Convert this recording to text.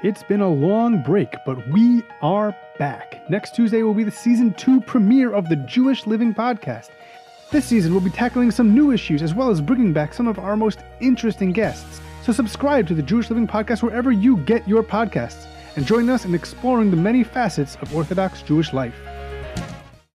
It's been a long break, but we are back. Next Tuesday will be the season two premiere of the Jewish Living Podcast. This season, we'll be tackling some new issues as well as bringing back some of our most interesting guests. So, subscribe to the Jewish Living Podcast wherever you get your podcasts and join us in exploring the many facets of Orthodox Jewish life.